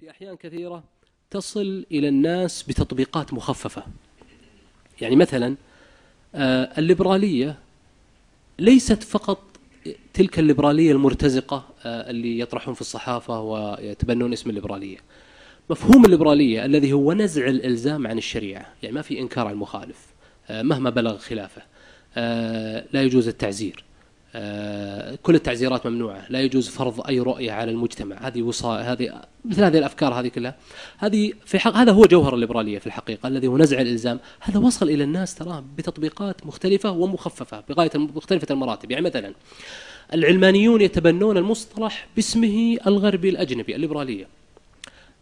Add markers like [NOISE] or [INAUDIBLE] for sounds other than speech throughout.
في أحيان كثيرة تصل إلى الناس بتطبيقات مخففة. يعني مثلا آه، الليبرالية ليست فقط تلك الليبرالية المرتزقة آه، اللي يطرحون في الصحافة ويتبنون اسم الليبرالية. مفهوم الليبرالية الذي هو نزع الإلزام عن الشريعة يعني ما في إنكار على المخالف آه، مهما بلغ خلافه لا يجوز التعزير. كل التعزيرات ممنوعة. لا يجوز فرض أي رؤية على المجتمع. هذه وصاية هذه مثل هذه الأفكار هذه كلها. هذه في حق هذا هو جوهر الليبرالية في الحقيقة الذي هو نزع الإلزام. هذا وصل إلى الناس تراه بتطبيقات مختلفة ومخففة بغاية مختلفة المراتب. يعني مثلا العلمانيون يتبنون المصطلح باسمه الغربي الأجنبي الليبرالية.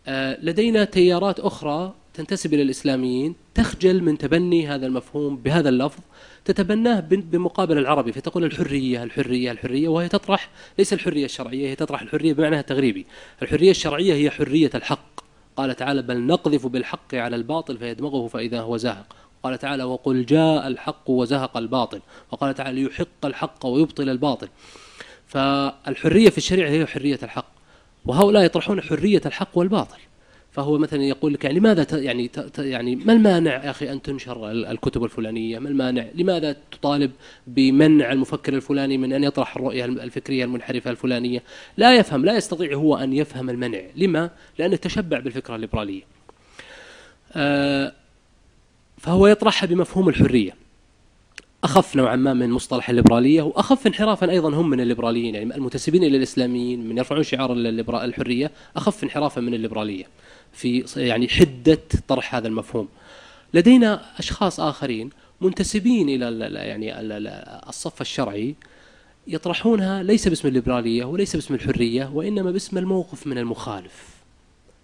آه، لدينا تيارات أخرى تنتسب إلى الإسلاميين تخجل من تبني هذا المفهوم بهذا اللفظ تتبناه بمقابل العربي فتقول الحرية الحرية الحرية وهي تطرح ليس الحرية الشرعية هي تطرح الحرية بمعنى التغريبي. الحرية الشرعية هي حرية الحق. قال تعالى بل نقذف بالحق على الباطل فيدمغه فإذا هو زاهق. قال تعالى وقل جاء الحق وزهق الباطل. وقال تعالى ليحق الحق ويبطل الباطل. فالحرية في الشريعة هي حرية الحق وهؤلاء يطرحون حرية الحق والباطل. فهو مثلا يقول لك يعني لماذا يعني يعني ما المانع يا أخي أن تنشر الكتب الفلانية؟ ما المانع؟ لماذا تطالب بمنع المفكر الفلاني من أن يطرح الرؤية الفكرية المنحرفة الفلانية؟ لا يفهم لا يستطيع هو أن يفهم المنع، لما؟ لأنه تشبع بالفكرة الليبرالية. آه، فهو يطرحها بمفهوم الحرية. أخف نوعا ما من مصطلح الليبرالية وأخف انحرافا أيضا هم من الليبراليين يعني المنتسبين إلى الإسلاميين من يرفعون شعار الحرية أخف انحرافا من الليبرالية. في يعني حدة طرح هذا المفهوم. لدينا أشخاص آخرين منتسبين إلى يعني الصف الشرعي يطرحونها ليس باسم الليبرالية وليس باسم الحرية وإنما باسم الموقف من المخالف.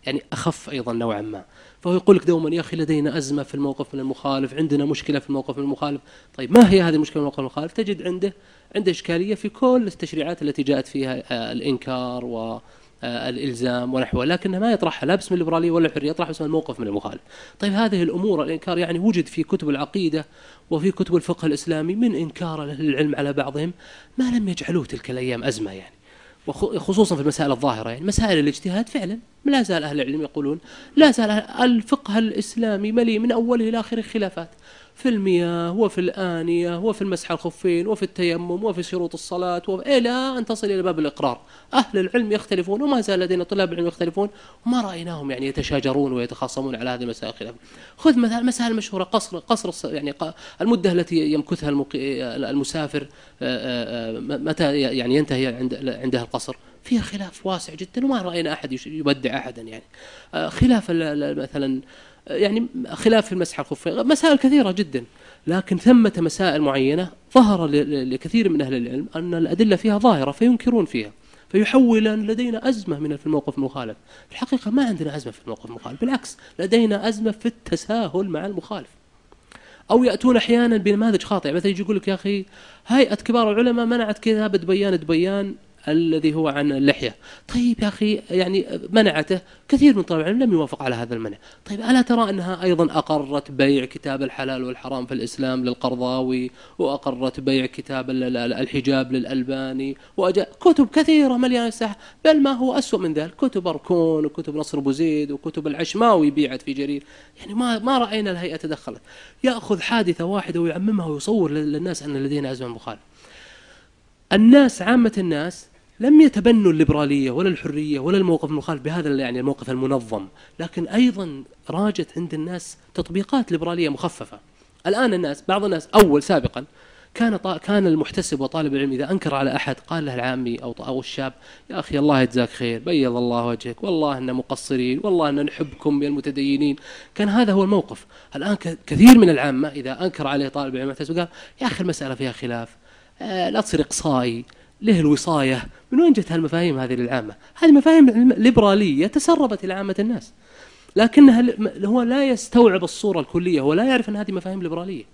يعني أخف أيضا نوعا ما. فهو يقول لك دوما يا أخي لدينا أزمة في الموقف من المخالف عندنا مشكلة في الموقف من المخالف. طيب ما هي هذه المشكلة من الموقف من المخالف؟ تجد عنده عنده إشكالية في كل التشريعات التي جاءت فيها آه، الإنكار و الإلزام ونحوه لكنه ما يطرحها لا باسم الليبرالية ولا الحرية يطرح باسم الموقف من المخالف. طيب هذه الأمور الإنكار يعني وجد في كتب العقيدة وفي كتب الفقه الإسلامي من إنكار العلم على بعضهم ما لم يجعلوه تلك الأيام أزمة يعني. وخصوصا في المسائل الظاهرة يعني مسائل الاجتهاد فعلا لا زال أهل العلم يقولون لا زال الفقه الإسلامي مليء من أوله إلى آخره خلافات في المياه وفي الآنية وفي المسح الخفين وفي التيمم وفي شروط الصلاة وفي إلى أن تصل إلى باب الإقرار. أهل العلم يختلفون وما زال لدينا طلاب العلم يختلفون. وما رأيناهم يعني يتشاجرون ويتخاصمون على هذه المسائل خلاف خذ مثلا مسائل مشهورة قصر قصر يعني المدة التي يمكثها المسافر متى يعني ينتهي عند عندها القصر؟ فيها خلاف واسع جدا وما رأينا أحد يبدع أحدا يعني. خلاف مثلا يعني خلاف في المسح الخفين مسائل كثيرة جدا. لكن ثمة مسائل معينة ظهر لكثير من أهل العلم أن الأدلة فيها ظاهرة فينكرون فيها. فيحول أن لدينا أزمة من في الموقف المخالف. الحقيقة ما عندنا أزمة في الموقف المخالف بالعكس لدينا أزمة في التساهل مع المخالف. أو يأتون أحيانا بنماذج خاطئة مثلا يجي يقول لك يا أخي هيئة كبار العلماء منعت كتابة بيان بيان الذي هو عن اللحية. طيب يا أخي يعني منعته كثير من طلاب العلم لم يوافق على هذا المنع. طيب ألا ترى أنها أيضا أقرت بيع كتاب الحلال والحرام في الإسلام للقرضاوي وأقرت بيع كتاب الحجاب للألباني وأجا كتب كثيرة مليانة الساحة بل ما هو أسوأ من ذلك؟ كتب أركون وكتب نصر بوزيد وكتب العشماوي بيعت في جرير. يعني ما ما رأينا الهيئة تدخلت. يأخذ حادثة واحدة ويعممها ويصور للناس أن لدينا أزمة مخالف الناس عامة الناس لم يتبنوا الليبرالية ولا الحرية ولا الموقف المخالف بهذا يعني الموقف المنظم، لكن أيضا راجت عند الناس تطبيقات ليبرالية مخففة. الآن الناس بعض الناس أول سابقا كان كان المحتسب وطالب العلم إذا أنكر على أحد قال له العامي أو أو الشاب يا أخي الله يجزاك خير بيض الله وجهك والله إن مقصرين والله إن نحبكم يا المتدينين. كان هذا هو الموقف. الآن كثير من العامة إذا أنكر عليه طالب العلم قال يا أخي المسألة فيها خلاف آه لا تصير إقصائي. له الوصاية. من وين جت هالمفاهيم هذه للعامة؟ هذه مفاهيم ليبرالية تسربت إلى عامة الناس. لكنها هو لا يستوعب الصورة الكلية هو لا يعرف أن هذه مفاهيم ليبرالية.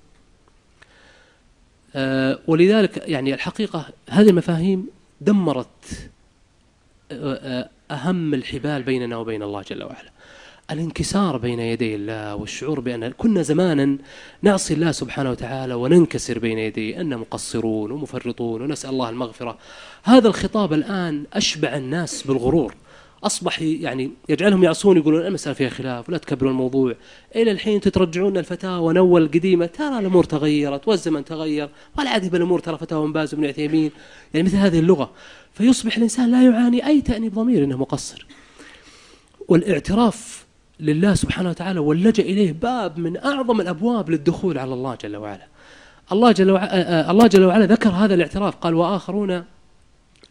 آه ولذلك يعني الحقيقة هذه المفاهيم دمرت آه, آه، أهم الحبال بيننا وبين الله جل وعلا. الانكسار بين يدي الله والشعور بأن كنا زمانا نعصي الله سبحانه وتعالى وننكسر بين يديه أن مقصرون ومفرطون ونسأل الله المغفرة. هذا الخطاب الآن أشبع الناس بالغرور. أصبح يعني يجعلهم يعصون يقولون المسألة فيها خلاف ولا تكبروا الموضوع. إلى الحين تترجعون الفتاوى نول القديمة. ترى الأمور تغيرت والزمن تغير. والعادي بالأمور ترى فتاوى من باز وابن عثيمين. يعني مثل هذه اللغة. فيصبح الإنسان لا يعاني أي تأنيب ضمير أنه مقصر. والإعتراف لله سبحانه وتعالى واللجأ إليه باب من أعظم الأبواب للدخول على الله جل وعلا. الله جل وعلا, الله جل وعلا ذكر هذا الاعتراف. قال وآخرون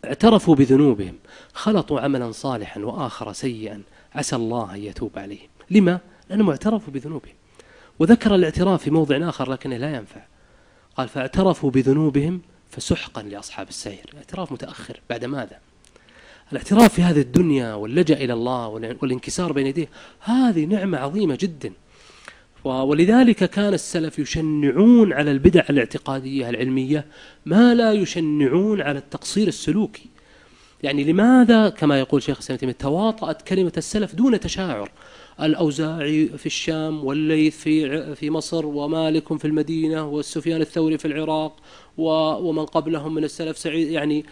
اعترفوا بذنوبهم خلطوا عملا صالحا وآخر سيئا عسى الله أن يتوب عليهم. لما؟ لأنهم اعترفوا بذنوبهم. وذكر الاعتراف في موضع آخر لكنه لا ينفع. قال فاعترفوا بذنوبهم فسحقا لأصحاب السعير اعتراف متأخر. بعد ماذا؟ الاعتراف في هذه الدنيا واللجأ إلى الله والانكسار بين يديه هذه نعمة عظيمة جدا. ولذلك كان السلف يشنعون على البدع الاعتقادية العلمية ما لا يشنعون على التقصير السلوكي. يعني لماذا كما يقول شيخ الإسلام تواطأت كلمة السلف دون تشاعر؟ الأوزاعي في الشام والليث في في مصر ومالك في المدينة والسفيان الثوري في العراق ومن قبلهم من السلف سعيد يعني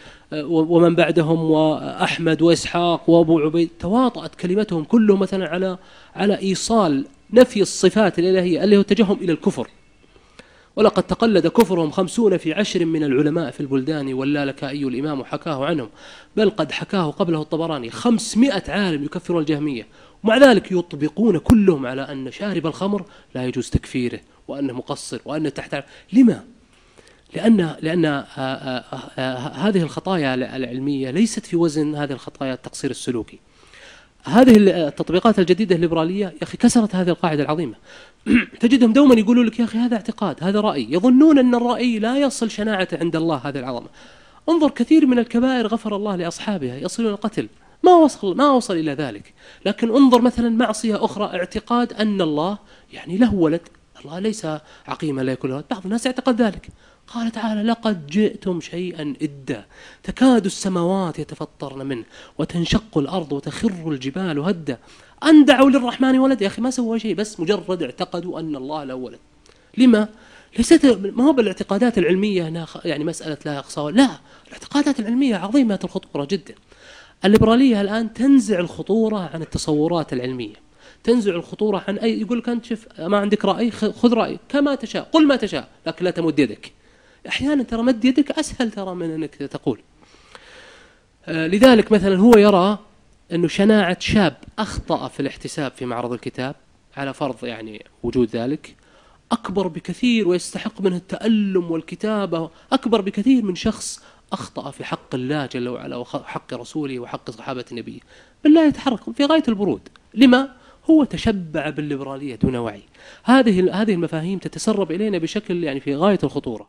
ومن بعدهم وأحمد وإسحاق وأبو عبيد تواطأت كلمتهم كلهم مثلا على على إيصال نفي الصفات الإلهية اللي هو التجهم إلى الكفر. ولقد تقلد كفرهم خمسون في عشر من العلماء في البلدان واللالكائي الإمام حكاه عنهم بل قد حكاه قبله الطبراني. خمسمائة عالم يكفرون الجهمية ومع ذلك يطبقون كلهم على أن شارب الخمر لا يجوز تكفيره وأنه مقصر وأنه تحت لما؟ لأن لأن آه، آه، آه، هذه الخطايا العلمية ليست في وزن هذه الخطايا التقصير السلوكي. هذه التطبيقات الجديدة الليبرالية يا أخي كسرت هذه القاعدة العظيمة. [CLEARS THROAT] تجدهم دوما يقولوا لك يا أخي هذا اعتقاد هذا رأي. يظنون أن الرأي لا يصل شناعته عند الله هذه العظمة. انظر كثير من الكبائر غفر الله لأصحابها يصلون القتل. ما وصل ما وصل إلى ذلك. لكن انظر مثلا معصية أخرى اعتقاد أن الله يعني له ولد الله ليس عقيما لا يكون بعض الناس يعتقد ذلك. قال تعالى لقد جئتم شيئا إدا تكاد السماوات يتفطرن منه وتنشق الأرض وتخر الجبال هدا أن دعوا للرحمن ولد. يا أخي ما سووا شيء بس مجرد اعتقدوا أن الله له ولد. لما؟ ليست ما هو بالاعتقادات العلمية يعني مسألة لا يقصى لا الاعتقادات العلمية عظيمة الخطورة جدا. الليبرالية الآن تنزع الخطورة عن التصورات العلمية. تنزع الخطورة عن أي يقول لك أنت شوف ما عندك رأي خذ رأي. كما تشاء قل ما تشاء لكن لا تمد يدك. أحيانا ترى مد يدك أسهل ترى من أنك تقول. آه، لذلك مثلا هو يرى أنه شناعة شاب أخطأ في الاحتساب في معرض الكتاب على فرض يعني وجود ذلك أكبر بكثير ويستحق منه التألم والكتابة أكبر بكثير من شخص أخطأ في حق الله جل وعلا وحق رسوله وحق صحابة النبي. بالله يتحرك في غاية البرود. لما؟ هو تشبع بالليبرالية دون وعي. هذه هذه المفاهيم تتسرب إلينا بشكل يعني في غاية الخطورة.